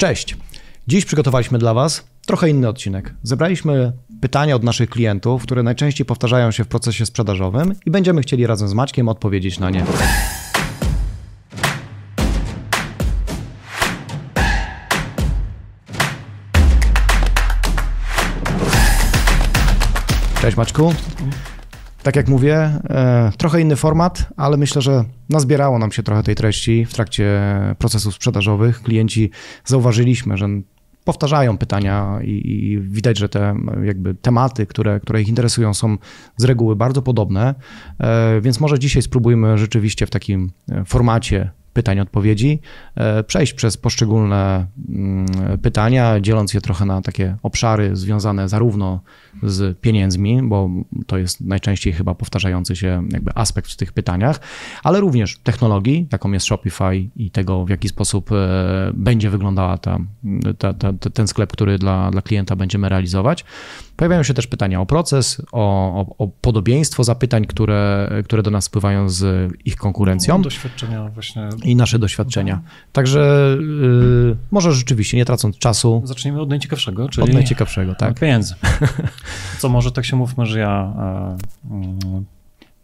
Cześć. Dziś przygotowaliśmy dla Was trochę inny odcinek. Zebraliśmy pytania od naszych klientów, które najczęściej powtarzają się w procesie sprzedażowym i będziemy chcieli razem z Maćkiem odpowiedzieć na nie. Cześć Maćku. Tak jak mówię, e, trochę inny format, ale myślę, że nazbierało nam się trochę tej treści w trakcie procesów sprzedażowych. Klienci zauważyliśmy, że powtarzają pytania i, widać, że te jakby tematy, które, które ich interesują, są z reguły bardzo podobne. E, więc może dzisiaj spróbujmy rzeczywiście w takim formacie pytań, odpowiedzi, e, przejść przez poszczególne mm, pytania, dzieląc je trochę na takie obszary związane zarówno z pieniędzmi, bo to jest najczęściej chyba powtarzający się jakby aspekt w tych pytaniach, ale również technologii, jaką jest Shopify i tego, w jaki sposób e, będzie wyglądała ta, ta, ta, ten sklep, który dla, dla klienta będziemy realizować. Pojawiają się też pytania o proces, o, o, o podobieństwo zapytań, które, które do nas spływają z ich konkurencją. No, doświadczenia właśnie. I nasze doświadczenia. Także yy, może rzeczywiście, nie tracąc czasu. Zacznijmy od najciekawszego, czyli. Od najciekawszego, tak. Pieniędzy. Co może tak się mówmy, że ja. E,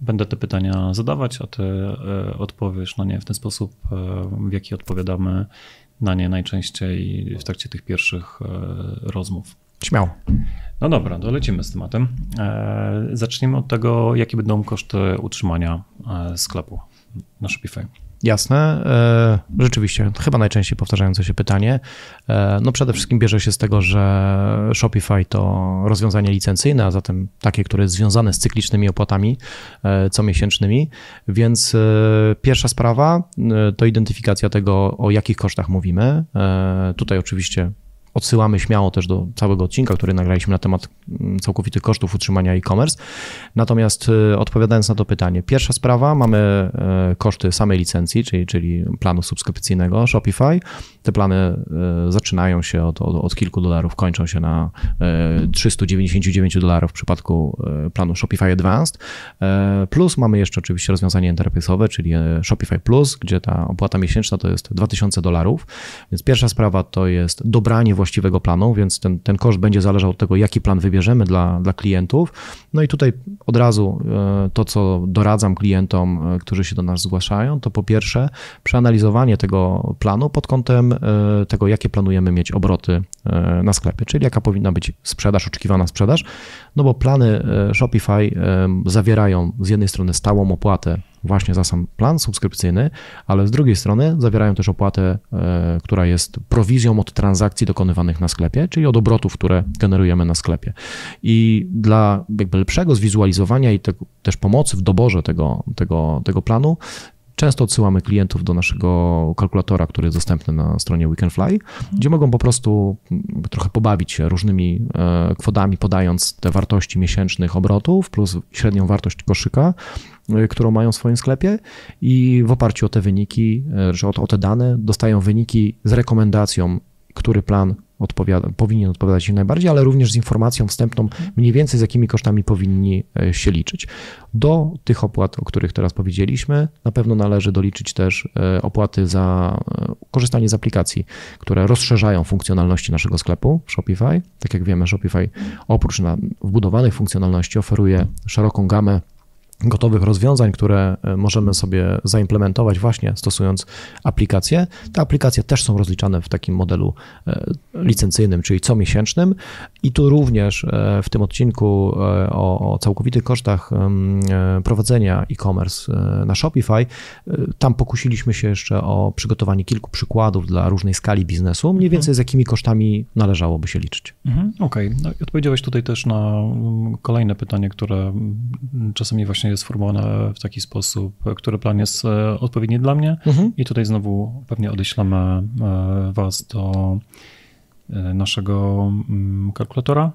Będę te pytania zadawać, a ty e, odpowiesz na nie w ten sposób, e, w jaki odpowiadamy na nie najczęściej w trakcie tych pierwszych rozmów. Śmiało. No dobra, to lecimy z tematem. E, zacznijmy od tego, jakie będą koszty utrzymania e, sklepu na Shopify. Jasne. E, rzeczywiście, chyba najczęściej powtarzające się pytanie. No przede wszystkim bierze się z tego, że Shopify to rozwiązanie licencyjne, a zatem takie, które jest związane z cyklicznymi opłatami comiesięcznymi. Więc pierwsza sprawa to identyfikacja tego, o jakich kosztach mówimy. Tutaj oczywiście odsyłamy śmiało też do całego odcinka, który nagraliśmy na temat mm, całkowitych kosztów utrzymania e-commerce. Natomiast y, odpowiadając na to pytanie, pierwsza sprawa, mamy y, koszty samej licencji, czyli, czyli planu subskrypcyjnego Shopify. Te plany y, zaczynają się od, od, od kilku dolarów, kończą się na 399 dolarów w przypadku planu Shopify Advanced. Plus mamy jeszcze oczywiście rozwiązanie interfejsowe, czyli Shopify Plus, gdzie ta opłata miesięczna to jest 2000 dolarów. Więc pierwsza sprawa to jest dobranie właściwie właściwego planu, więc ten, ten koszt będzie zależał od tego, jaki plan wybierzemy dla, dla klientów. No i tutaj od razu e, to, co doradzam klientom, e, którzy się do nas zgłaszają, to po pierwsze przeanalizowanie tego planu pod kątem e, tego, jakie planujemy mieć obroty na sklepie, czyli jaka powinna być sprzedaż, oczekiwana sprzedaż, no bo plany Shopify zawierają z jednej strony stałą opłatę właśnie za sam plan subskrypcyjny, ale z drugiej strony zawierają też opłatę, e, która jest prowizją od transakcji dokonywanych na sklepie, czyli od obrotów, które generujemy na sklepie. I dla jakby lepszego zwizualizowania i te, też pomocy w doborze tego, tego, tego planu, Często odsyłamy klientów do naszego kalkulatora, który jest dostępny na stronie Weekendfly, gdzie mogą po prostu trochę pobawić się różnymi e, kwotami, podając te wartości miesięcznych obrotów plus średnią wartość koszyka, e, którą mają w swoim sklepie i w oparciu o te wyniki, że o te dane dostają wyniki z rekomendacją, który plan odpowiada, powinien odpowiadać im najbardziej, ale również z informacją wstępną, mniej więcej z jakimi kosztami powinni e, się liczyć. Do tych opłat, o których teraz powiedzieliśmy, na pewno należy doliczyć też e, opłaty za e, korzystanie z aplikacji, które rozszerzają funkcjonalności naszego sklepu Shopify. Tak jak wiemy, Shopify oprócz na wbudowanych funkcjonalności oferuje szeroką gamę gotowych rozwiązań, które e, możemy sobie zaimplementować właśnie stosując aplikacje. Te aplikacje też są rozliczane w takim modelu e, licencyjnym, czyli comiesięcznym i tu również e, w tym odcinku o, o całkowitych kosztach prowadzenia e-commerce na Shopify, tam pokusiliśmy się jeszcze o przygotowanie kilku przykładów dla różnej skali biznesu, mniej więcej z jakimi kosztami należałoby się liczyć. Mhm, Okej, okay. no, odpowiedziałeś tutaj też na mm, kolejne pytanie, które mm, czasami właśnie jest sformułowane w taki sposób, który plan jest e, odpowiedni dla mnie. Mhm. I tutaj znowu pewnie odeślemy e, Was do e, naszego mm, kalkulatora.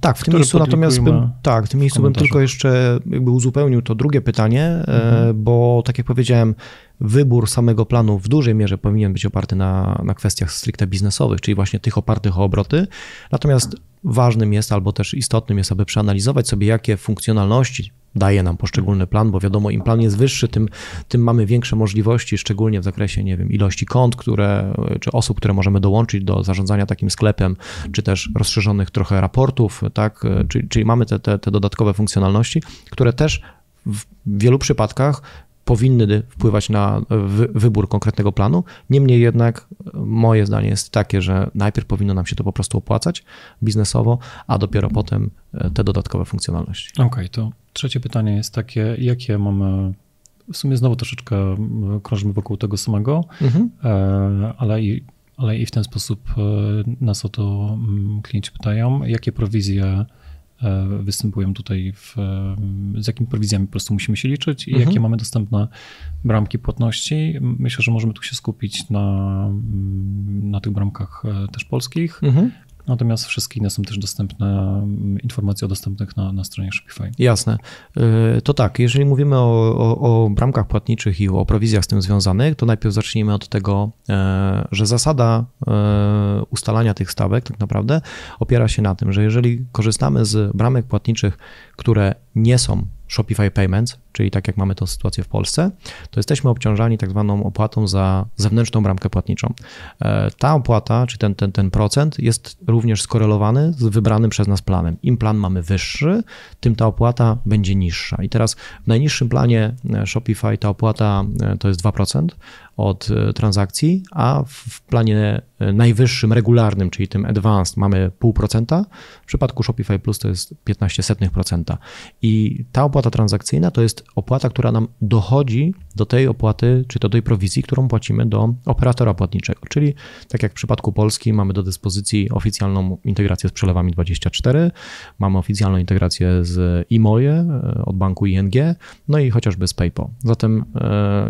Tak, w tym miejscu natomiast bym, tak, w tym miejscu bym tylko jeszcze jakby uzupełnił to drugie pytanie, mhm. bo tak jak powiedziałem, wybór samego planu w dużej mierze powinien być oparty na, na kwestiach stricte biznesowych, czyli właśnie tych opartych o obroty. Natomiast ważnym jest albo też istotnym jest, aby przeanalizować sobie, jakie funkcjonalności daje nam poszczególny plan, bo wiadomo, im plan jest wyższy, tym, tym mamy większe możliwości, szczególnie w zakresie, nie wiem, ilości kont, które, czy osób, które możemy dołączyć do zarządzania takim sklepem, czy też rozszerzonych trochę raportów, tak, czyli, czyli mamy te, te, te dodatkowe funkcjonalności, które też w wielu przypadkach powinny wpływać na wybór konkretnego planu. Niemniej jednak moje zdanie jest takie, że najpierw powinno nam się to po prostu opłacać biznesowo, a dopiero potem e, te dodatkowe funkcjonalności. Okej, okay, to trzecie pytanie jest takie, jakie mamy w sumie znowu troszeczkę krążymy wokół tego samego, mhm. E, ale, i, ale i w ten sposób e, nas o to klienci pytają, jakie prowizje E, występują tutaj, w, e, z jakimi prowizjami po prostu musimy się liczyć i mhm. jakie mamy dostępne bramki płatności. Myślę, że możemy tu się skupić na, na tych bramkach e, też polskich. Mhm. Natomiast wszystkie inne są też dostępne, mm, informacje o dostępnych na, na stronie Shopify. Jasne. Y, to tak, jeżeli mówimy o, o, o, bramkach płatniczych i o prowizjach z tym związanych, to najpierw zacznijmy od tego, e, że zasada e, ustalania tych stawek tak naprawdę opiera się na tym, że jeżeli korzystamy z bramek płatniczych, które nie są Shopify Payments, czyli tak jak mamy tę sytuację w Polsce, to jesteśmy obciążani tak zwaną opłatą za zewnętrzną bramkę płatniczą. E, ta opłata, czy ten, ten, ten procent jest również skorelowany z wybranym przez nas planem. Im plan mamy wyższy, tym ta opłata będzie niższa. I teraz w najniższym planie e, Shopify ta opłata e, to jest 2%, od transakcji, a w planie najwyższym, regularnym, czyli tym advanced mamy 0,5%, w przypadku Shopify Plus to jest 15%. I ta opłata transakcyjna to jest opłata, która nam dochodzi do tej opłaty, czy do tej prowizji, którą płacimy do operatora płatniczego. Czyli tak jak w przypadku Polski mamy do dyspozycji oficjalną integrację z przelewami 24, mamy oficjalną integrację z Imoje e, od banku ING, no i chociażby z PayPal. Zatem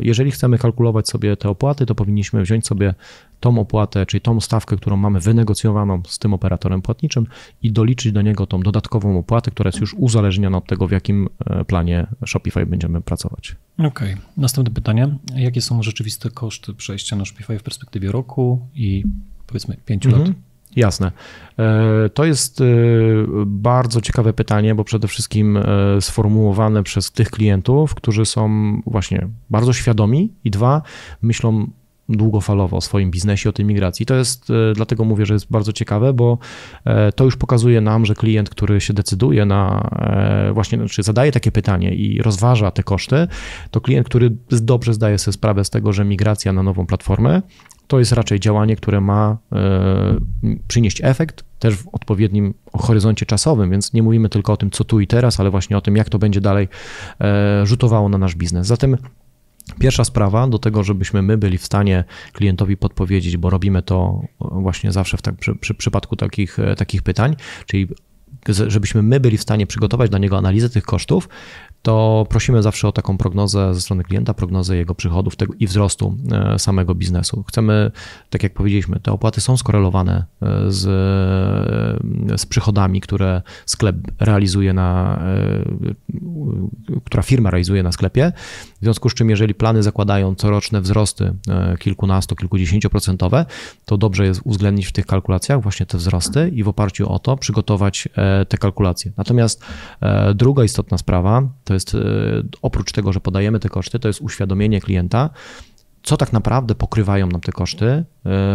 jeżeli chcemy kalkulować sobie te opłaty, to powinniśmy wziąć sobie tą opłatę, czyli tą stawkę, którą mamy wynegocjowaną z tym operatorem płatniczym i doliczyć do niego tą dodatkową opłatę, która jest już uzależniona od tego, w jakim e, planie Shopify będziemy pracować. Okej. Okay. Następne pytanie. Jakie są rzeczywiste koszty przejścia na Shopify w perspektywie roku i powiedzmy pięciu mhm. lat? Jasne. E, to jest e, bardzo ciekawe pytanie, bo przede wszystkim sformułowane przez tych klientów, którzy są właśnie bardzo świadomi i dwa, myślą długofalowo o swoim biznesie, o tej migracji. To jest, dlatego mówię, że jest bardzo ciekawe, bo to już pokazuje nam, że klient, który się decyduje na właśnie, czy zadaje takie pytanie i rozważa te koszty, to klient, który dobrze zdaje sobie sprawę z tego, że migracja na nową platformę to jest raczej działanie, które ma e, przynieść efekt też w odpowiednim horyzoncie czasowym, więc nie mówimy tylko o tym, co tu i teraz, ale właśnie o tym, jak to będzie dalej e, rzutowało na nasz biznes. Zatem Pierwsza sprawa do tego, żebyśmy my byli w stanie klientowi podpowiedzieć, bo robimy to właśnie zawsze w tak, przy, przy przypadku takich, e, takich pytań, czyli żebyśmy my byli w stanie przygotować dla niego analizę tych kosztów, to prosimy zawsze o taką prognozę ze strony klienta, prognozę jego przychodów i wzrostu e, samego biznesu. Chcemy, tak jak powiedzieliśmy, te opłaty są skorelowane e, z, z przychodami, które sklep realizuje na, która firma realizuje na sklepie. W związku z czym, jeżeli plany zakładają coroczne wzrosty kilkunastu, kilkudziesięcioprocentowe, to dobrze jest uwzględnić w tych kalkulacjach właśnie te wzrosty i w oparciu o to przygotować te kalkulacje. Natomiast druga istotna sprawa to jest e, oprócz tego, że podajemy te koszty, to jest uświadomienie klienta, co tak naprawdę pokrywają nam te koszty e,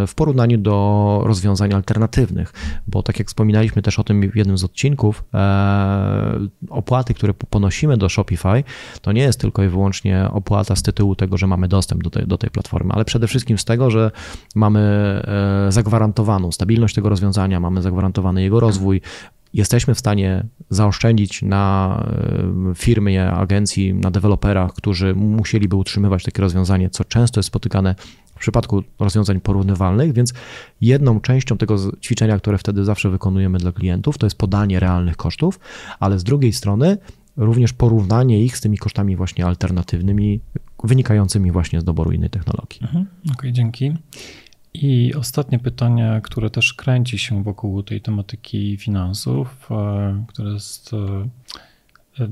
w porównaniu do rozwiązań alternatywnych, bo tak jak wspominaliśmy też o tym w jednym z odcinków, e, opłaty, które ponosimy do Shopify, to nie jest tylko i wyłącznie opłata z tytułu tego, że mamy dostęp do tej, do tej platformy, ale przede wszystkim z tego, że mamy zagwarantowaną stabilność tego rozwiązania, mamy zagwarantowany jego rozwój, jesteśmy w stanie zaoszczędzić na e, firmie, agencji, na deweloperach, którzy musieliby utrzymywać takie rozwiązanie, co często jest spotykane w przypadku rozwiązań porównywalnych, więc jedną częścią tego ćwiczenia, które wtedy zawsze wykonujemy dla klientów, to jest podanie realnych kosztów, ale z drugiej strony również porównanie ich z tymi kosztami właśnie alternatywnymi, wynikającymi właśnie z doboru innej technologii. Mhm, Okej, okay, dzięki. I ostatnie pytanie, które też kręci się wokół tej tematyki finansów, e, które jest e, e,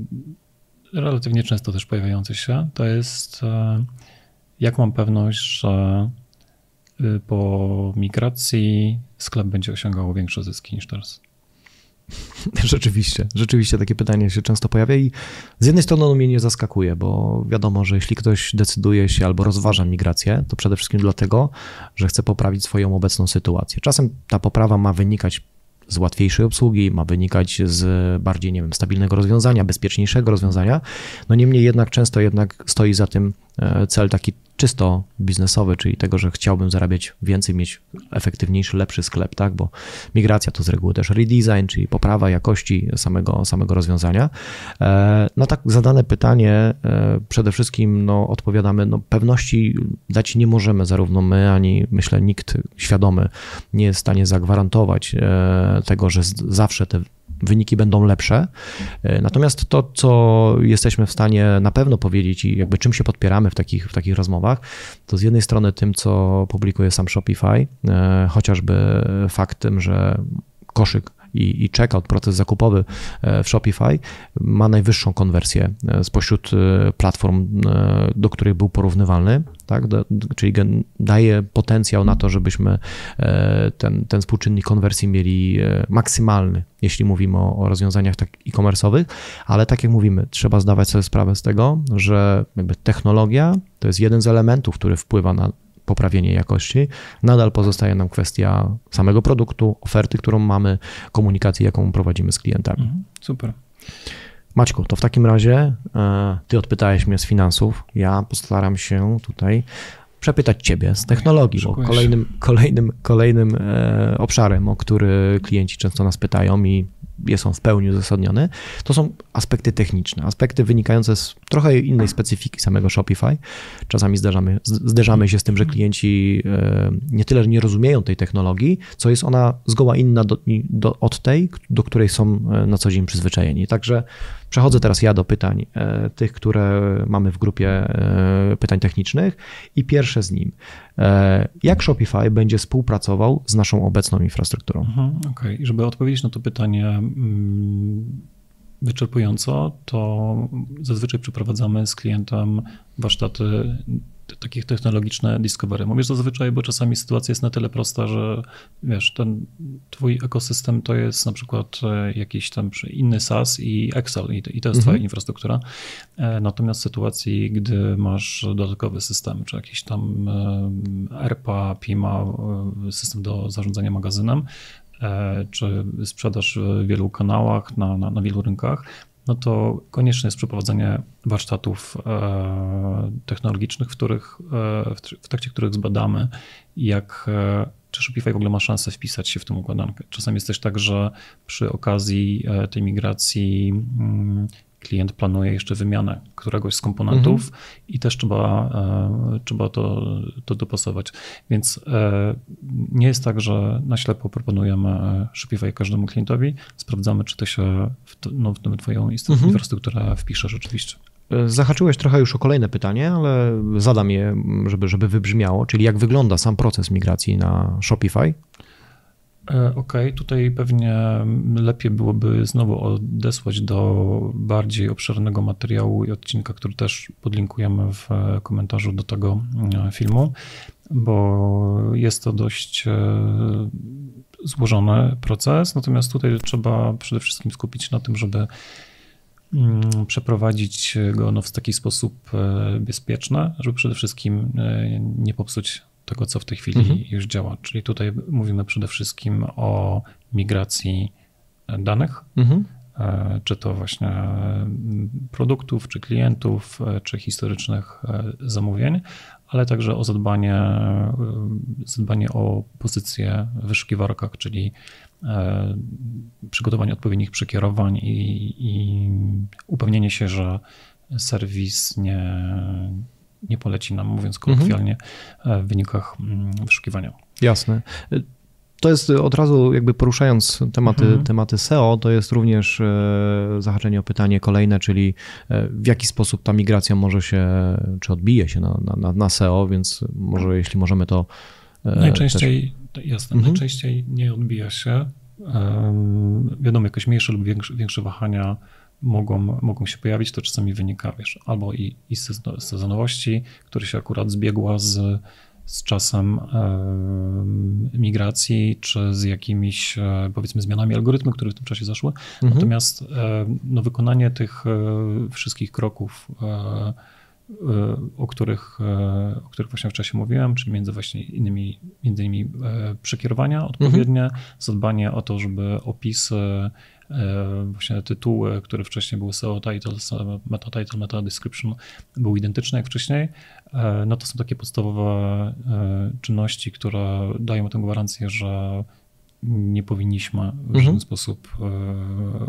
relatywnie często też pojawiające się, to jest jak mam pewność, że po migracji sklep będzie osiągał większe zyski niż teraz? Rzeczywiście, rzeczywiście takie pytanie się często pojawia i z jednej strony ono mnie nie zaskakuje, bo wiadomo, że jeśli ktoś decyduje się albo rozważa migrację, to przede wszystkim dlatego, że chce poprawić swoją obecną sytuację. Czasem ta poprawa ma wynikać z łatwiejszej obsługi, ma wynikać z bardziej, nie wiem, stabilnego rozwiązania, bezpieczniejszego rozwiązania. No niemniej jednak często jednak stoi za tym cel taki czysto biznesowy, czyli tego, że chciałbym zarabiać więcej, mieć efektywniejszy, lepszy sklep, tak? Bo migracja to z reguły też redesign, czyli poprawa jakości samego, samego rozwiązania. E, na tak zadane pytanie e, przede wszystkim no, odpowiadamy, no, pewności dać nie możemy, zarówno my, ani myślę nikt świadomy nie jest w stanie zagwarantować e, tego, że zawsze te wyniki będą lepsze. E, natomiast to, co jesteśmy w stanie na pewno powiedzieć i jakby czym się podpieramy w takich, w takich rozmowach, to z jednej strony tym, co publikuje sam Shopify, e, chociażby faktem, że koszyk i, i checkout, proces zakupowy e, w Shopify ma najwyższą konwersję e, spośród e, platform, do których był porównywalny, tak? czyli daje potencjał na to, żebyśmy ten, ten współczynnik konwersji mieli maksymalny, jeśli mówimy o, o rozwiązaniach tak e-commerce'owych, ale tak jak mówimy, trzeba zdawać sobie sprawę z tego, że technologia to jest jeden z elementów, który wpływa na poprawienie jakości. Nadal pozostaje nam kwestia samego produktu, oferty, którą mamy, komunikacji, jaką prowadzimy z klientami. Mhm, super. Maćku, to w takim razie e, ty odpytałeś mnie z finansów. Ja postaram się tutaj przepytać ciebie z technologii, bo kolejnym, kolejnym, kolejnym e, obszarem, o który klienci często nas pytają i jest on w pełni uzasadniony, to są aspekty techniczne, aspekty wynikające z trochę innej specyfiki samego Shopify. Czasami zderzamy, zderzamy się z tym, że klienci e, nie tyle nie rozumieją tej technologii, co jest ona zgoła inna do, do, od tej, do której są e, na co dzień przyzwyczajeni. Także Przechodzę teraz ja do pytań, e, tych, które mamy w grupie pytań technicznych i pierwsze z nim. Jak Shopify będzie współpracował z naszą obecną infrastrukturą? Mhm, Okej, okay. żeby odpowiedzieć na to pytanie wyczerpująco, to zazwyczaj przeprowadzamy z klientem warsztaty takich technologiczne discovery. Mówisz zazwyczaj, bo czasami sytuacja jest na tyle prosta, że wiesz, ten twój ekosystem to jest na przykład e, jakiś tam inny SaaS i Excel i, to jest mhm. twoja infrastruktura. E, natomiast w sytuacji, gdy masz dodatkowy system, czy jakiś tam ERPA, PIMA, e, system do zarządzania magazynem, czy sprzedaż w wielu kanałach, na, na, na wielu rynkach, no to konieczne jest przeprowadzenie warsztatów e, technologicznych, w, których, e, w trakcie których zbadamy, jak e, czy Shopify w ogóle ma szansę wpisać się w tę układankę. Czasami jest też tak, że przy okazji tej migracji mm, klient planuje jeszcze wymianę któregoś z komponentów mhm. i też trzeba, e, trzeba to, to dopasować. Więc e, nie jest tak, że na ślepo proponujemy Shopify każdemu klientowi, sprawdzamy, czy to się w, no, w twoją mhm. infrastrukturę wpisze rzeczywiście. E, zahaczyłeś trochę już o kolejne pytanie, ale zadam je, żeby, żeby wybrzmiało, czyli jak wygląda sam proces migracji na Shopify? E, OK, tutaj pewnie lepiej byłoby znowu odesłać do bardziej obszernego materiału i odcinka, który też podlinkujemy w komentarzu do tego e, filmu, bo jest to dość e, złożony proces. Natomiast tutaj trzeba przede wszystkim skupić na tym, żeby mm, przeprowadzić go no, w taki sposób bezpieczny, żeby przede wszystkim nie popsuć tego, co w tej chwili mhm. już działa. Czyli tutaj mówimy przede wszystkim o migracji danych, mhm. E, czy to właśnie produktów, czy klientów, e, czy historycznych e, zamówień, ale także o zadbanie, zadbanie o pozycję w wyszukiwarkach, czyli przygotowanie odpowiednich przekierowań i, i upewnienie się, że serwis nie, nie poleci nam, mówiąc kolokwialnie, mhm. w wynikach mm, wyszukiwania. Jasne. To jest od razu jakby poruszając tematy, mhm. tematy SEO, to jest również e, zahaczenie o pytanie kolejne, czyli e, w jaki sposób ta migracja może się, czy odbije się na, na, na SEO, więc może jeśli możemy to. E, najczęściej, też... jasne, mhm. najczęściej nie odbija się. Wiadomo, jakieś mniejsze lub większe, większe wahania mogą, mogą się pojawić, to czasami wynika wiesz, albo i, i sezonowości, która się akurat zbiegła z z czasem migracji, czy z jakimiś, powiedzmy, zmianami algorytmu, które w tym czasie zaszły. Mhm. Natomiast no, wykonanie tych wszystkich kroków o których, o których właśnie wcześniej mówiłem, czyli między właśnie innymi, między innymi e, przekierowania odpowiednie, mhm. zadbanie o to, żeby opisy, e, właśnie tytuły, które wcześniej były SEO title, meta title, meta description, były identyczne jak wcześniej, e, no to są takie podstawowe czynności, które dają tę gwarancję, że nie powinniśmy w mhm. żaden sposób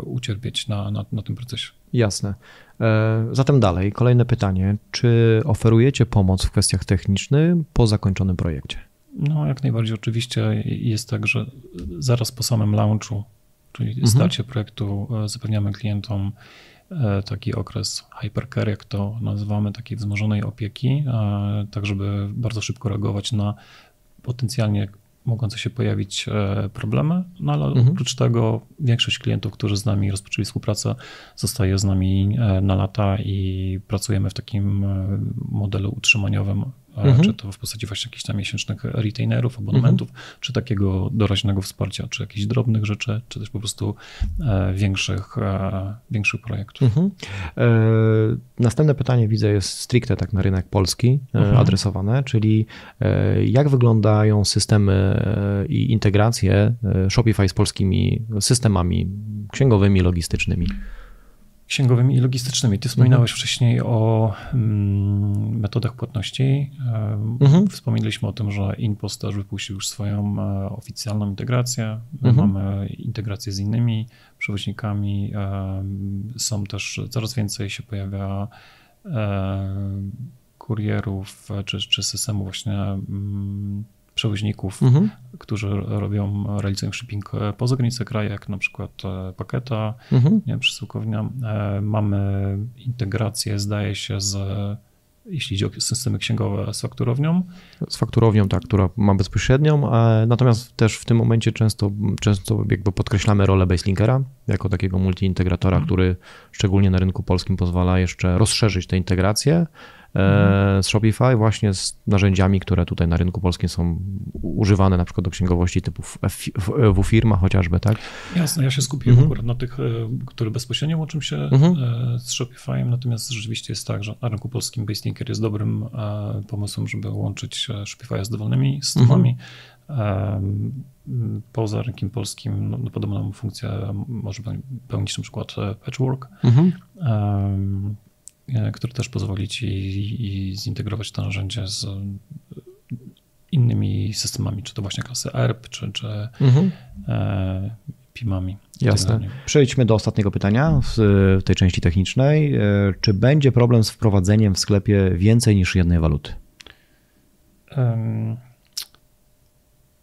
ucierpieć na, na, na tym procesie. Jasne. E, zatem dalej, kolejne pytanie. Czy oferujecie pomoc w kwestiach technicznych po zakończonym projekcie? No, jak najbardziej. Oczywiście jest tak, że zaraz po samym launchu, czyli mhm. starcie projektu, e, zapewniamy klientom e, taki okres hypercare, jak to nazywamy, takiej wzmożonej opieki, tak żeby bardzo szybko reagować na potencjalnie mogące się pojawić e, problemy, no ale mhm. oprócz tego większość klientów, którzy z nami rozpoczęli współpracę, zostaje z nami e, na lata i pracujemy w takim e, modelu utrzymaniowym mhm. czy to w postaci właśnie jakichś tam miesięcznych retainerów, abonamentów, mhm. czy takiego doraźnego wsparcia, czy jakichś drobnych rzeczy, czy też po prostu e, większych, e, większych projektów. Mhm. E, następne pytanie widzę jest stricte tak na rynek polski mhm. adresowane, czyli jak wyglądają systemy i integracje Shopify z polskimi systemami księgowymi, logistycznymi? Księgowymi i logistycznymi. Ty wspominałeś mhm. wcześniej o mm, metodach płatności. Mhm. Wspomnieliśmy o tym, że InPost też wypuścił już swoją e, oficjalną integrację. Mhm. mamy integrację z innymi przewoźnikami. Są też, coraz więcej się pojawia kurierów czy, czy systemu właśnie mm, przewoźników, mhm. którzy robią, realizują shipping e, poza granice kraju, jak na przykład e, Paketa, mhm. nie, przesyłkownia. E, mamy integrację, zdaje się, z jeśli chodzi o systemy księgowe z fakturownią. Z fakturownią, tak, która ma bezpośrednią, natomiast też w tym momencie często, często jakby podkreślamy rolę Baselinkera jako takiego multiintegratora, mhm. który szczególnie na rynku polskim pozwala jeszcze rozszerzyć te integracje z Shopify właśnie z narzędziami, które tutaj na rynku polskim są używane na przykład do księgowości typu w firma chociażby, tak? Jasne, ja się skupiłem mhm. akurat na tych, e, które bezpośrednio łączą się mhm. E, z Shopify'em, natomiast rzeczywiście jest tak, że na rynku polskim BaseLinker jest dobrym pomysłem, żeby łączyć Shopify z dowolnymi systemami. Mhm. Poza rynkiem polskim no, no, podobną funkcję może pełnić na przykład Patchwork. Mhm. E, który też pozwoli ci i zintegrować to narzędzie z innymi systemami, czy to właśnie klasy ERP, czy, czy mhm. E, PIM-ami. Jasne. Przejdźmy do ostatniego pytania w tej części technicznej. E, czy będzie problem z wprowadzeniem w sklepie więcej niż jednej waluty?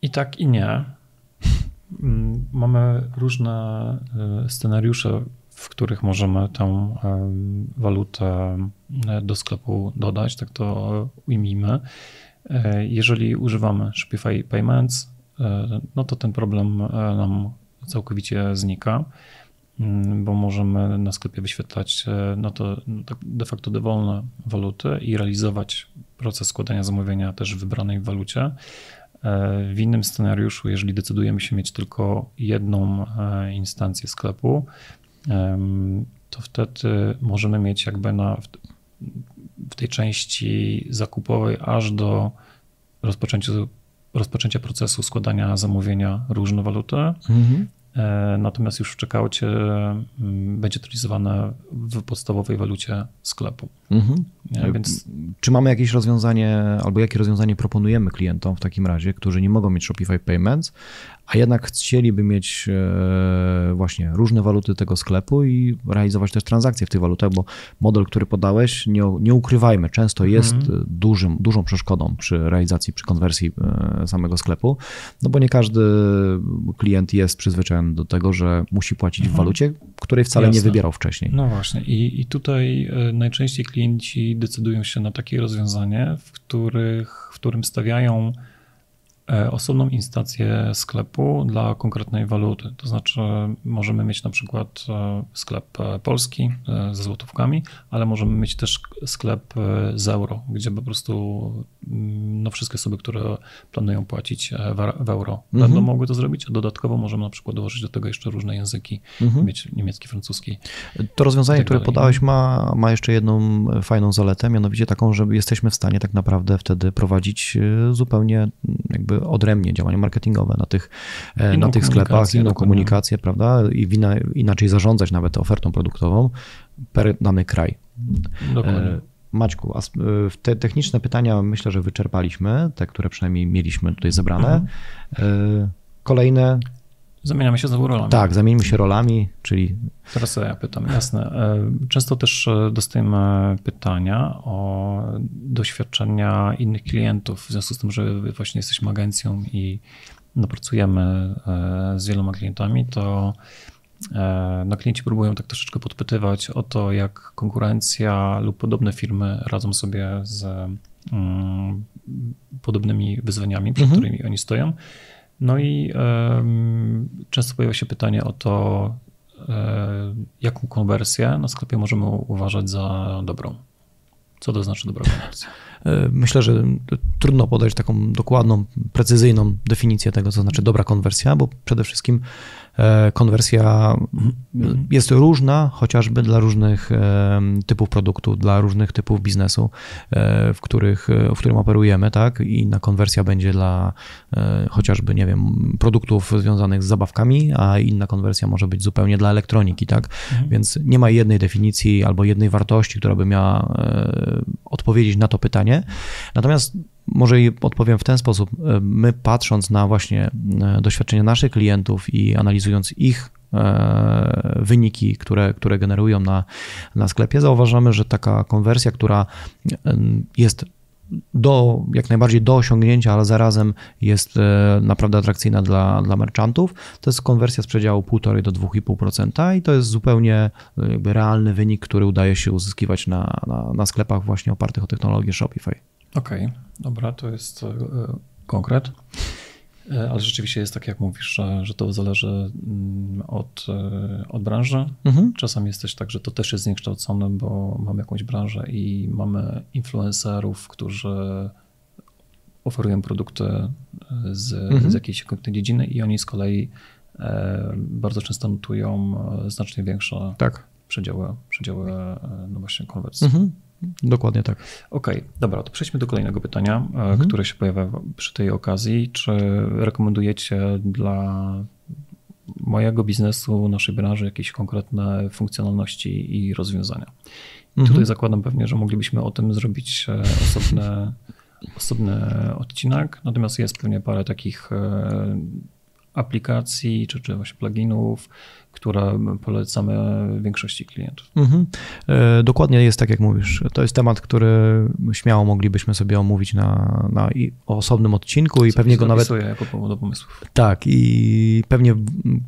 I tak, i nie. Mm, mamy różne scenariusze w których możemy tę walutę e, do sklepu dodać, tak to ujmijmy. E, jeżeli używamy Shopify Payments, e, no to ten problem nam całkowicie znika, mm, bo możemy na sklepie wyświetlać no to no tak de facto dowolne waluty i realizować proces składania zamówienia też w wybranej walucie. W innym scenariuszu, jeżeli decydujemy się mieć tylko jedną instancję sklepu, to wtedy możemy mieć jakby na, w tej części zakupowej aż do rozpoczęcia, rozpoczęcia procesu składania zamówienia różne waluty. Mhm. E, natomiast już w checkoutie mm, będzie to realizowane w podstawowej walucie sklepu. Mhm. Więc... Czy mamy jakieś rozwiązanie, albo jakie rozwiązanie proponujemy klientom w takim razie, którzy nie mogą mieć Shopify Payments, a jednak chcieliby mieć e, właśnie różne waluty tego sklepu i realizować też transakcje w tych walutach, bo model, który podałeś, nie, nie ukrywajmy, często jest mhm. dużym, dużą przeszkodą przy realizacji, przy konwersji e, samego sklepu, no bo nie każdy klient jest przyzwyczajony do tego, że musi płacić mhm. w walucie, której wcale Jasne. nie wybierał wcześniej. No właśnie i, i tutaj e, najczęściej klienci decydują się na takie rozwiązanie, w, których, w którym stawiają osobną instancję sklepu dla konkretnej waluty. To znaczy, możemy mieć na przykład e, sklep e, polski ze złotówkami, ale możemy mieć też sklep z euro, gdzie po prostu mm, no, wszystkie osoby, które planują płacić w euro, mhm. będą mogły to zrobić. Dodatkowo możemy na przykład dołożyć do tego jeszcze różne języki, mhm. mieć niemiecki, francuski. To rozwiązanie, tak które podałeś, ma, ma jeszcze jedną fajną zaletę, mianowicie taką, że jesteśmy w stanie tak naprawdę wtedy prowadzić zupełnie jakby odrębnie działania marketingowe na tych, e, na tych sklepach, inną komunikację, prawda? I wina, inaczej zarządzać nawet ofertą produktową per dany kraj. Dokładnie. E, Maćku, a e, te techniczne pytania myślę, że wyczerpaliśmy, te, które przynajmniej mieliśmy tutaj zebrane. Mhm. Kolejne Zamieniamy się znowu rolami. Tak, zamienimy się rolami, czyli. Teraz ja pytam, jasne. E, często też e, dostajemy pytania o doświadczenia innych klientów, w związku z tym, że właśnie jesteśmy agencją i no, pracujemy e, z wieloma klientami, to no, klienci próbują tak troszeczkę podpytywać o to, jak konkurencja lub podobne firmy radzą sobie z mm, podobnymi wyzwaniami, przed mhm. którymi oni stoją. No i często pojawia się pytanie o to, e, jaką konwersję na sklepie możemy uważać za dobrą. Co to znaczy dobra konwersja? E, myślę, że trudno podać taką dokładną, precyzyjną definicję tego, co znaczy dobra konwersja, bo przede wszystkim E, konwersja jest różna, chociażby dla różnych e, typów produktów, dla różnych typów biznesu, w, których, w którym operujemy, tak? I inna konwersja będzie dla chociażby, nie wiem, produktów związanych z zabawkami, a inna konwersja może być zupełnie dla elektroniki, tak? Mhm. Więc nie ma jednej definicji albo jednej wartości, która by miała odpowiedzieć na to pytanie. Natomiast może odpowiem w ten sposób. My patrząc na właśnie e, doświadczenia naszych klientów i analizując ich e, wyniki, które, które generują na, na sklepie, zauważamy, że taka konwersja, która e, jest do, jak najbardziej do osiągnięcia, ale zarazem jest naprawdę atrakcyjna dla, dla merchantów. To jest konwersja z przedziału 1,5 do 2,5% i to jest zupełnie jakby realny wynik, który udaje się uzyskiwać na, na, na sklepach właśnie opartych o technologię Shopify. Okej, okay, dobra, to jest e, konkret. E, ale rzeczywiście jest tak, jak mówisz, że, że to zależy mm, od, e, od branży. Mhm. Czasami jest też tak, że to też jest zniekształcone, bo mamy jakąś branżę i mamy influencerów, którzy oferują produkty z, mhm. z jakiejś konkretnej dziedziny i oni z kolei bardzo często notują znacznie większe tak. przedziały, przedziały no właśnie konwersji. Mhm. Dokładnie tak. Okej, okay, dobra, to przejdźmy do kolejnego pytania, e, mhm. które się pojawia przy tej okazji. Czy rekomendujecie dla mojego biznesu, naszej branży jakieś konkretne funkcjonalności i rozwiązania? Mhm. Tutaj zakładam pewnie, że moglibyśmy o tym zrobić e, osobny, osobny odcinek, natomiast jest pewnie parę takich e, aplikacji czy, czy właśnie pluginów, które polecamy większości klientów. Mhm. E, dokładnie jest tak, jak mówisz. To jest temat, który śmiało moglibyśmy sobie omówić na, na osobnym odcinku i Co pewnie go nawet. jako powód do pomysłów. Tak, i pewnie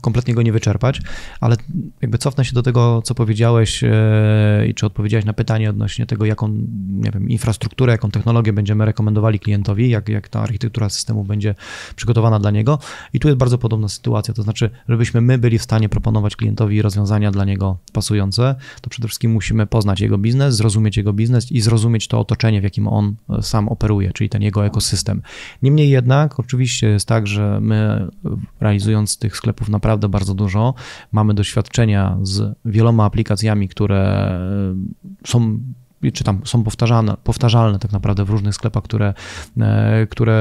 kompletnie go nie wyczerpać, ale jakby cofnę się do tego, co powiedziałeś e, i czy odpowiedziałeś na pytanie odnośnie tego, jaką, nie wiem, infrastrukturę, jaką technologię będziemy rekomendowali klientowi, jak, jak ta architektura systemu będzie przygotowana dla niego. I tu jest bardzo podobna sytuacja, to znaczy, żebyśmy my byli w stanie proponować zaproponować klientowi rozwiązania dla niego pasujące, to przede wszystkim musimy poznać jego biznes, zrozumieć jego biznes i zrozumieć to otoczenie, w jakim on e, sam operuje, czyli ten jego ekosystem. Niemniej jednak, oczywiście jest tak, że my realizując tych sklepów naprawdę bardzo dużo, mamy doświadczenia z wieloma aplikacjami, które e, są czy tam są powtarzalne, powtarzalne tak naprawdę w różnych sklepach, które, e, które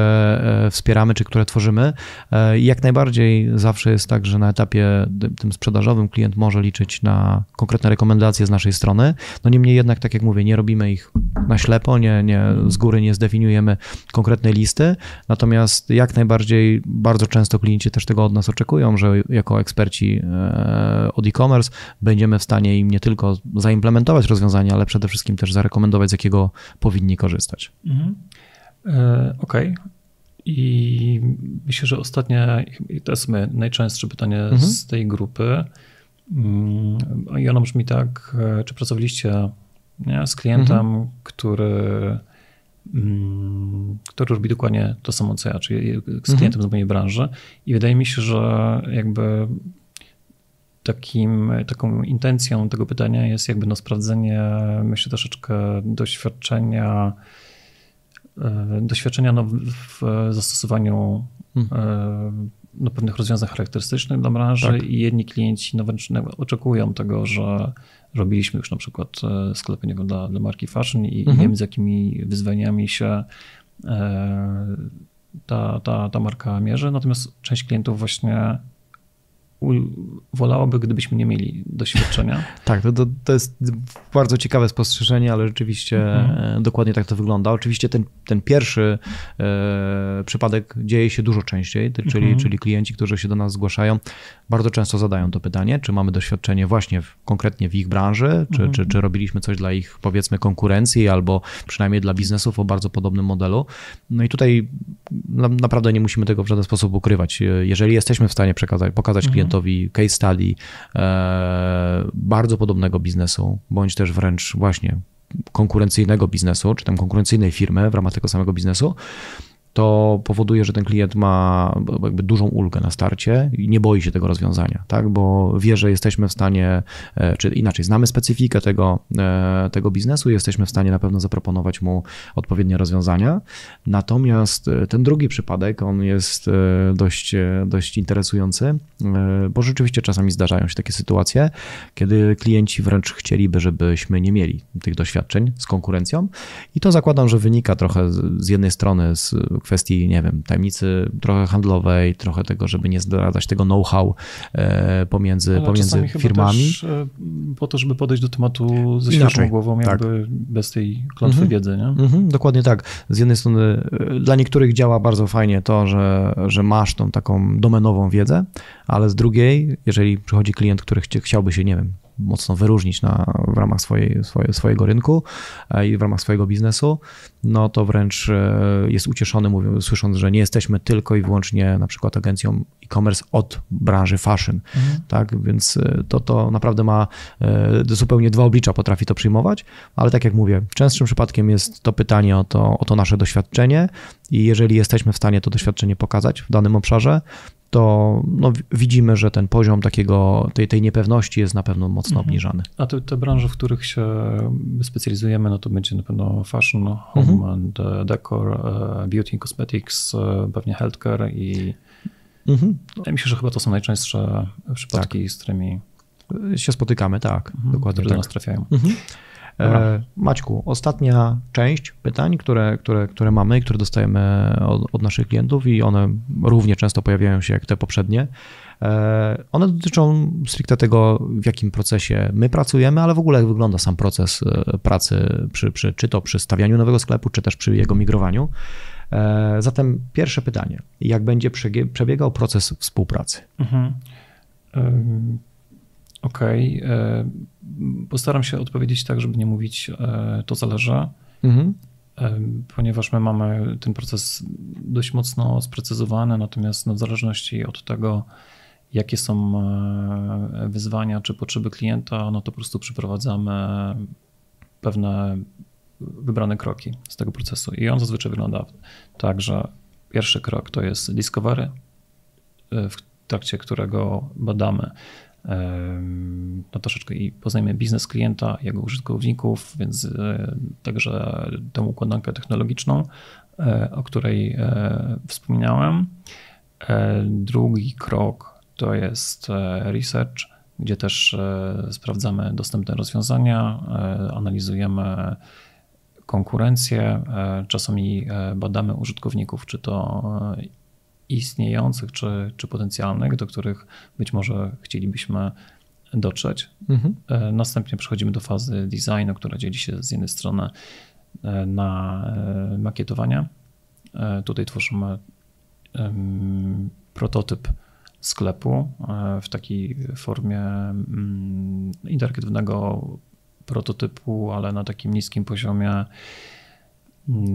e, wspieramy, czy które tworzymy. E, I jak najbardziej zawsze jest tak, że na etapie tym sprzedażowym klient może liczyć na konkretne rekomendacje z naszej strony. No niemniej jednak, tak jak mówię, nie robimy ich na ślepo, nie, nie z góry nie zdefiniujemy konkretnej listy, natomiast jak najbardziej bardzo często klienci też tego od nas oczekują, że jako eksperci od e-commerce będziemy w stanie im nie tylko zaimplementować rozwiązania, ale przede wszystkim też zarekomendować, z jakiego powinni korzystać. Mhm. E, Okej. Okay. I myślę, że ostatnie, to jest najczęstsze pytanie mhm. z tej grupy. Mm, I ono brzmi tak, e, czy pracowaliście nie, z klientem, mhm. który mm, który robi dokładnie to samo co ja, czyli z klientem mhm. z mojej branży. I wydaje mi się, że jakby takim, taką intencją tego pytania jest jakby no sprawdzenie, myślę, troszeczkę doświadczenia, e, doświadczenia no w zastosowaniu hmm. no pewnych rozwiązań charakterystycznych dla branży tak. i jedni klienci no wręcz oczekują tego, że robiliśmy już na przykład e, sklepy nie wiem, dla, dla marki fashion i mhm. wiemy z jakimi wyzwaniami się ta, ta, ta marka mierzy, natomiast część klientów właśnie wolałaby, gdybyśmy nie mieli doświadczenia. Tak, to, to jest bardzo ciekawe spostrzeżenie, ale rzeczywiście mhm. dokładnie tak to wygląda. Oczywiście ten, ten pierwszy e, przypadek dzieje się dużo częściej, czyli, mhm. czyli klienci, którzy się do nas zgłaszają, bardzo często zadają to pytanie, czy mamy doświadczenie właśnie w, konkretnie w ich branży, czy, mhm. czy, czy robiliśmy coś dla ich powiedzmy konkurencji, albo przynajmniej dla biznesów o bardzo podobnym modelu. No i tutaj naprawdę nie musimy tego w żaden sposób ukrywać. Jeżeli jesteśmy w stanie przekazać, pokazać mhm. Klientowi case study e, bardzo podobnego biznesu, bądź też wręcz właśnie konkurencyjnego biznesu, czy tam konkurencyjnej firmy w ramach tego samego biznesu, to powoduje, że ten klient ma jakby dużą ulgę na starcie i nie boi się tego rozwiązania, tak? bo wie, że jesteśmy w stanie, e, czy inaczej, znamy specyfikę tego, e, tego biznesu i jesteśmy w stanie na pewno zaproponować mu odpowiednie rozwiązania. Natomiast e, ten drugi przypadek, on jest dość, dość interesujący, bo rzeczywiście czasami zdarzają się takie sytuacje, kiedy klienci wręcz chcieliby, żebyśmy nie mieli tych doświadczeń z konkurencją i to zakładam, że wynika trochę z jednej strony z kwestii, nie wiem, tajemnicy trochę handlowej, trochę tego, żeby nie zdradzać tego know-how e, pomiędzy, Ale pomiędzy firmami. Też e, po to, żeby podejść do tematu ze świeżą głową, tak. jakby bez tej klątwy mhm. wiedzy, nie? Mhm, dokładnie tak. Z jednej strony e, dla niektórych działa bardzo fajnie to, że, że masz tą taką domenową wiedzę, ale z drugiej, jeżeli przychodzi klient, który chciałby się, nie wiem, mocno wyróżnić na, w ramach swojej, swoje, swojego rynku e, i w ramach swojego biznesu, no to wręcz e, jest ucieszony, mówiąc, słysząc, że nie jesteśmy tylko i wyłącznie na przykład agencją e-commerce od branży fashion, mhm. tak, więc e, to, to naprawdę ma zupełnie dwa oblicza, potrafi to przyjmować, ale tak jak mówię, częstszym przypadkiem jest to pytanie o to, o to nasze doświadczenie i jeżeli jesteśmy w stanie to doświadczenie pokazać w danym obszarze, to no, widzimy, że ten poziom takiego, tej, tej niepewności jest na pewno mocno mhm. obniżany. A te, te branże, w których się specjalizujemy, no to będzie na pewno fashion, home mhm. and e, decor, e, beauty and cosmetics, e, pewnie healthcare i mhm. wydaje mi się, że chyba to są najczęstsze przypadki, tak. z którymi się spotykamy, tak, mhm. dokładnie które tak. do nas trafiają. Dobra. Maćku, ostatnia część pytań, które, które, które mamy i które dostajemy od, od, naszych klientów i one równie często pojawiają się jak te poprzednie. E, one dotyczą stricte tego, w jakim procesie my pracujemy, ale w ogóle jak wygląda sam proces e, pracy, przy, przy, czy to przy stawianiu nowego sklepu, czy też przy jego migrowaniu. E, zatem pierwsze pytanie, jak będzie przebiegał proces współpracy? Mhm. Okej. Okay. Postaram się odpowiedzieć tak, żeby nie mówić to zależy. Mhm ponieważ my mamy ten proces dość mocno sprecyzowany, natomiast no w zależności od tego, jakie są e, wyzwania czy potrzeby klienta, no to po prostu przeprowadzamy pewne wybrane kroki z tego procesu. I on zazwyczaj wygląda tak, że pierwszy krok to jest discovery, e, w trakcie którego badamy no troszeczkę i poznajemy biznes klienta, jego użytkowników, więc e, także tę układankę technologiczną, o której wspomniałem. Drugi krok to jest e, research, gdzie też e, sprawdzamy dostępne rozwiązania, e, analizujemy konkurencję, czasami badamy użytkowników, czy to istniejących, czy, czy potencjalnych, do których być może chcielibyśmy dotrzeć. Mhm. Następnie przechodzimy do fazy designu, która dzieli się z jednej strony na makietowanie. Tutaj tworzymy prototyp sklepu e, w takiej formie mm, interaktywnego prototypu, ale na takim niskim poziomie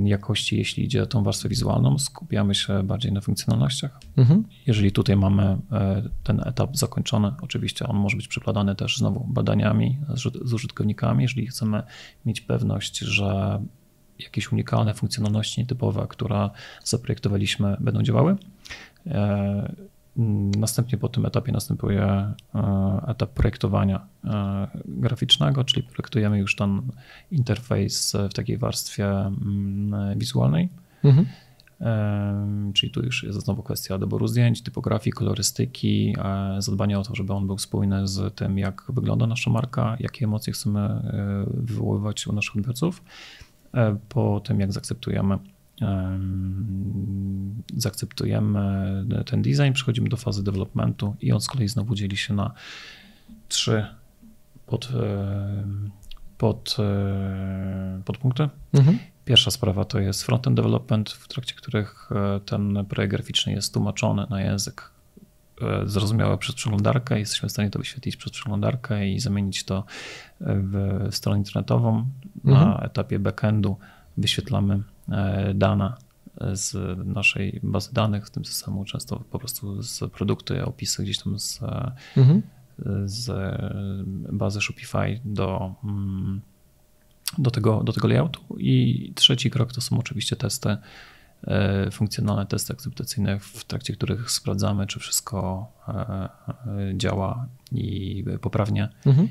jakości, jeśli idzie o tą warstwę wizualną, skupiamy się bardziej na funkcjonalnościach. Mhm. Jeżeli tutaj mamy e, ten etap zakończony, oczywiście on może być przekładany też znowu badaniami z użytkownikami, jeżeli chcemy mieć pewność, że jakieś unikalne funkcjonalności nietypowe, które zaprojektowaliśmy, będą działały. Następnie po tym etapie następuje etap projektowania graficznego, czyli projektujemy już ten interfejs w takiej warstwie mm, wizualnej. Mhm. Czyli tu już jest znowu kwestia doboru zdjęć, typografii, kolorystyki, e, zadbania o to, żeby on był spójny z tym, jak wygląda nasza marka, jakie emocje chcemy e, wywoływać u naszych odbiorców. E, po tym, jak zaakceptujemy zaakceptujemy ten design, przechodzimy do fazy developmentu i on z kolei znowu dzieli się na trzy pod, pod, podpunkty. Mhm. Pierwsza sprawa to jest frontend development, w trakcie których e, ten projekt graficzny jest tłumaczony na język e, zrozumiały przez przeglądarkę. Jesteśmy w stanie to wyświetlić przez przeglądarkę i zamienić to w stronę internetową. Mhm. Na etapie backendu wyświetlamy e, dane z naszej bazy danych, w tym systemu często po prostu z produkty, opisy gdzieś tam z, mhm. z bazy Shopify do mm, do tego, do tego layoutu. I trzeci krok to są oczywiście testy, e, funkcjonalne testy akceptacyjne, w trakcie których sprawdzamy, czy wszystko e, e, działa i poprawnie mhm.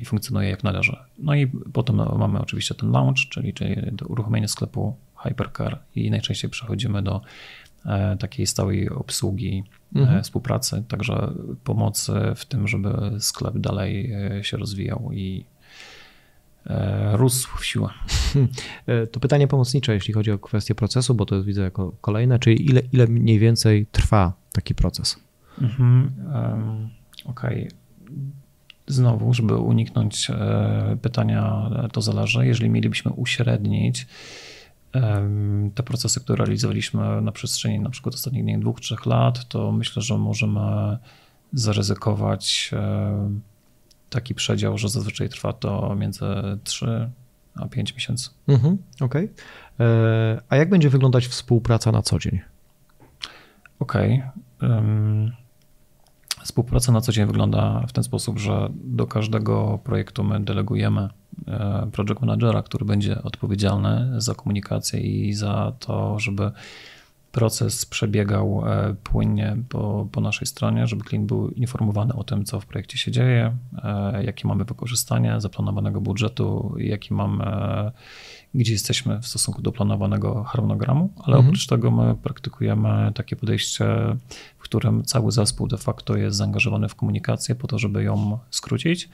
I funkcjonuje jak należy. No i potem mamy oczywiście ten launch, czyli, czyli uruchomienie sklepu Hypercar i najczęściej przechodzimy do takiej stałej obsługi, mhm. współpracy, także pomocy w tym, żeby sklep dalej się rozwijał i E, rósł w siłę. E, to pytanie pomocnicze, jeśli chodzi o kwestię procesu, bo to jest widzę jako kolejne, czyli ile, ile mniej więcej trwa taki proces? Mhm, um, Okej. Okay. Znowu, żeby uniknąć e, pytania, to zależy. Jeżeli mielibyśmy uśrednić te procesy, które realizowaliśmy na przestrzeni na przykład ostatnich dwóch, trzech lat, to myślę, że możemy zaryzykować taki przedział, że zazwyczaj trwa to między 3 a 5 miesięcy. Mhm, Okej. Okay. E, a jak będzie wyglądać współpraca na co dzień? Okej. Okay. Współpraca na co dzień wygląda w ten sposób, że do każdego projektu my delegujemy e, project managera, który będzie odpowiedzialny za komunikację i za to, żeby proces przebiegał e, płynnie po, po naszej stronie, żeby klient był informowany o tym, co w projekcie się dzieje, e, jakie mamy wykorzystanie zaplanowanego budżetu, jaki mamy, gdzie jesteśmy w stosunku do planowanego harmonogramu, ale mhm. oprócz tego my praktykujemy takie podejście, w którym cały zespół de facto jest zaangażowany w komunikację po to, żeby ją skrócić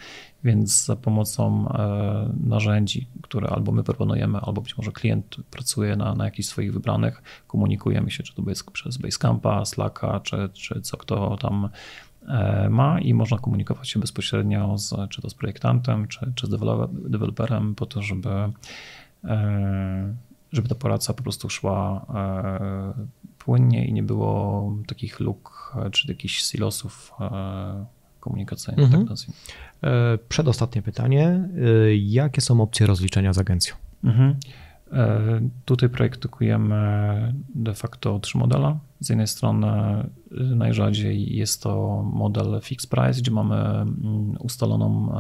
więc za pomocą e, narzędzi, które albo my proponujemy, albo być może klient pracuje na, na jakichś swoich wybranych, komunikujemy się, czy to jest przez Basecampa, Slacka, czy, czy co kto tam e, ma i można komunikować się bezpośrednio z, czy to z projektantem, czy, czy z deweloperem po to, żeby, żeby ta praca po prostu szła płynnie i nie było takich luk czy jakichś silosów komunikacyjnych. Mhm. Tak E, przedostatnie pytanie. E, jakie są opcje rozliczenia z agencją? Mhm. E, tutaj projektujemy de facto trzy modele. Z jednej strony najrzadziej jest to model fixed price, gdzie mamy mm, ustaloną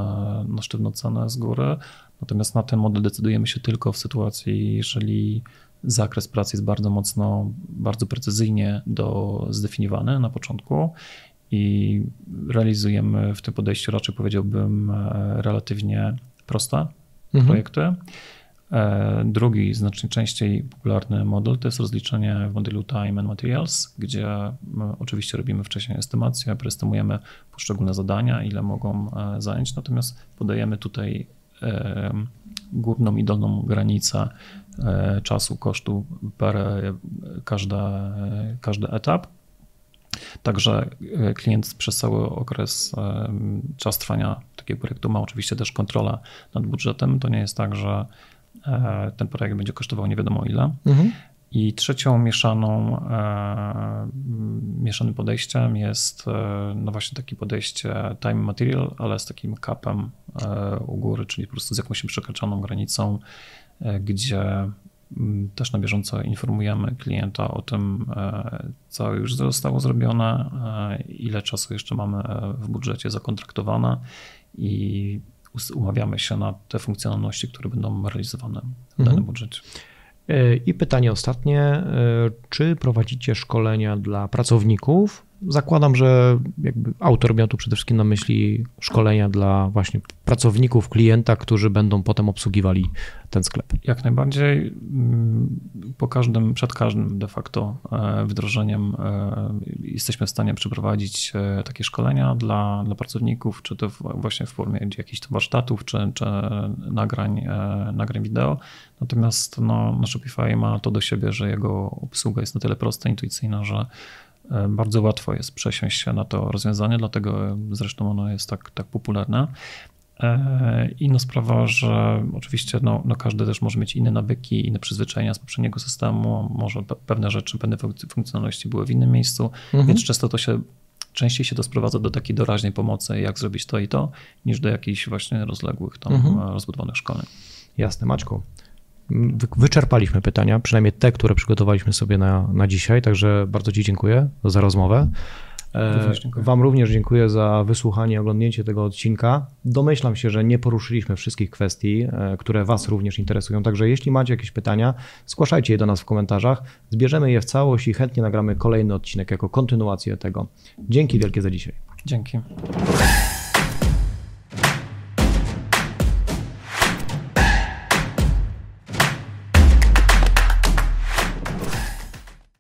na sztywno cenę z góry, natomiast na ten model decydujemy się tylko w sytuacji, jeżeli zakres pracy jest bardzo mocno, bardzo precyzyjnie do, zdefiniowany na początku i realizujemy w tym podejściu raczej powiedziałbym e, relatywnie proste mhm. projekty. E, drugi, znacznie częściej popularny model to jest rozliczenie w modelu Time and Materials, gdzie oczywiście robimy wcześniej estymację, preestymujemy poszczególne zadania, ile mogą e, zająć, natomiast podajemy tutaj górną i dolną granicę czasu, kosztu per każda, każdy etap Także e, klient przez cały okres, e, czas trwania takiego projektu ma oczywiście też kontrolę nad budżetem. To nie jest tak, że e, ten projekt będzie kosztował nie wiadomo ile. Mhm. I trzecią mieszaną, mieszanym podejściem jest no właśnie takie podejście time material, ale z takim capem u góry, czyli po prostu z jakąś przekraczoną granicą, gdzie też na bieżąco informujemy klienta o tym, e, co już zostało zrobione, e, ile czasu jeszcze mamy w budżecie zakontraktowane i umawiamy się na te funkcjonalności, które będą realizowane w danym mhm. budżecie. E, I pytanie ostatnie, e, czy prowadzicie szkolenia dla pracowników zakładam, że autor miał tu przede wszystkim na myśli szkolenia dla właśnie pracowników, klienta, którzy będą potem obsługiwali ten sklep. Jak najbardziej. Mm, po każdym, przed każdym de facto e, wdrożeniem e, jesteśmy w stanie przeprowadzić e, takie szkolenia dla, dla pracowników, czy to właśnie w formie jakichś warsztatów, czy, czy nagrań, nagrań wideo. Natomiast no, no Shopify ma to do siebie, że jego obsługa jest na tyle prosta, intuicyjna, że bardzo łatwo jest przesiąść się na to rozwiązanie, dlatego zresztą ono jest tak, tak popularne. E, inna sprawa, że oczywiście no, no każdy też może mieć inne nawyki, inne przyzwyczajenia z poprzedniego systemu, może pewne rzeczy, pewne funkcjonalności były w innym miejscu, mhm. więc często to się, częściej się to sprowadza do takiej doraźnej pomocy, jak zrobić to i to, niż do jakichś właśnie rozległych tam mhm. rozbudowanych szkoleń. Jasne, Maćku wyczerpaliśmy pytania, przynajmniej te, które przygotowaliśmy sobie na, na dzisiaj, także bardzo Ci dziękuję za rozmowę. E, wam również dziękuję za wysłuchanie i oglądnięcie tego odcinka. Domyślam się, że nie poruszyliśmy wszystkich kwestii, e, które Was również interesują, także jeśli macie jakieś pytania, zgłaszajcie je do nas w komentarzach. Zbierzemy je w całość i chętnie nagramy kolejny odcinek jako kontynuację tego. Dzięki wielkie za dzisiaj. Dzięki.